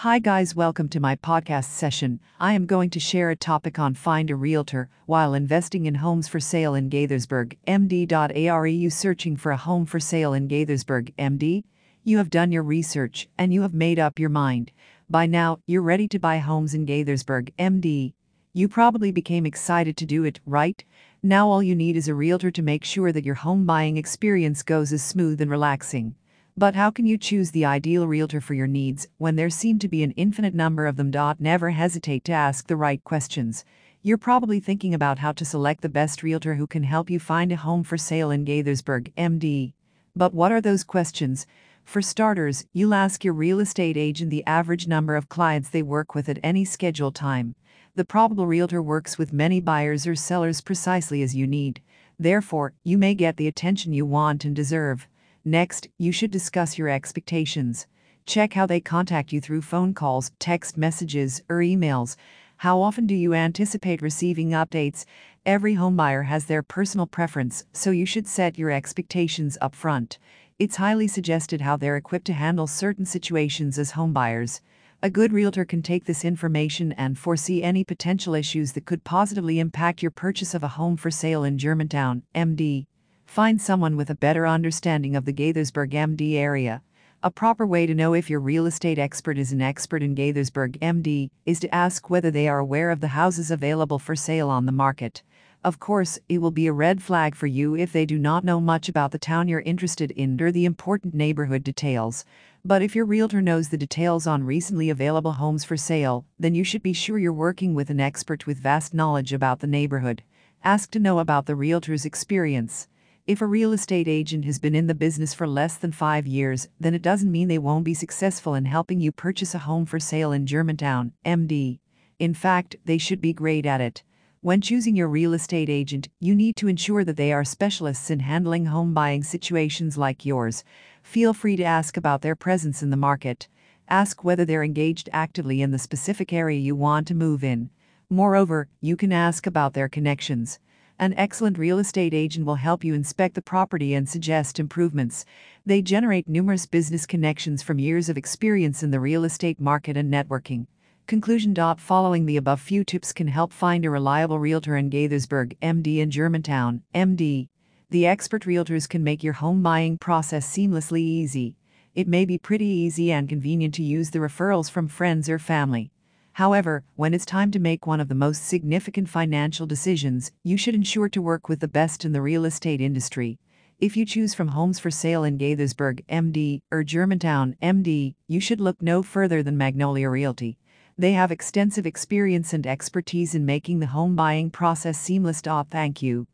Hi, guys, welcome to my podcast session. I am going to share a topic on Find a Realtor while investing in homes for sale in Gaithersburg. MD.Are you searching for a home for sale in Gaithersburg? MD? You have done your research and you have made up your mind. By now, you're ready to buy homes in Gaithersburg. MD. You probably became excited to do it, right? Now all you need is a realtor to make sure that your home buying experience goes as smooth and relaxing. But how can you choose the ideal realtor for your needs when there seem to be an infinite number of them? Never hesitate to ask the right questions. You're probably thinking about how to select the best realtor who can help you find a home for sale in Gaithersburg, MD. But what are those questions? For starters, you'll ask your real estate agent the average number of clients they work with at any scheduled time. The probable realtor works with many buyers or sellers precisely as you need. Therefore, you may get the attention you want and deserve. Next, you should discuss your expectations. Check how they contact you through phone calls, text messages, or emails. How often do you anticipate receiving updates? Every homebuyer has their personal preference, so you should set your expectations up front. It's highly suggested how they're equipped to handle certain situations as homebuyers. A good realtor can take this information and foresee any potential issues that could positively impact your purchase of a home for sale in Germantown, MD. Find someone with a better understanding of the Gaithersburg MD area. A proper way to know if your real estate expert is an expert in Gaithersburg MD is to ask whether they are aware of the houses available for sale on the market. Of course, it will be a red flag for you if they do not know much about the town you're interested in or the important neighborhood details. But if your realtor knows the details on recently available homes for sale, then you should be sure you're working with an expert with vast knowledge about the neighborhood. Ask to know about the realtor's experience. If a real estate agent has been in the business for less than five years, then it doesn't mean they won't be successful in helping you purchase a home for sale in Germantown, MD. In fact, they should be great at it. When choosing your real estate agent, you need to ensure that they are specialists in handling home buying situations like yours. Feel free to ask about their presence in the market. Ask whether they're engaged actively in the specific area you want to move in. Moreover, you can ask about their connections. An excellent real estate agent will help you inspect the property and suggest improvements. They generate numerous business connections from years of experience in the real estate market and networking. Conclusion. Following the above few tips can help find a reliable realtor in Gaithersburg, MD in Germantown, MD. The expert realtors can make your home buying process seamlessly easy. It may be pretty easy and convenient to use the referrals from friends or family. However, when it's time to make one of the most significant financial decisions, you should ensure to work with the best in the real estate industry. If you choose from homes for sale in Gaithersburg, MD, or Germantown, MD, you should look no further than Magnolia Realty. They have extensive experience and expertise in making the home buying process seamless. Oh, thank you.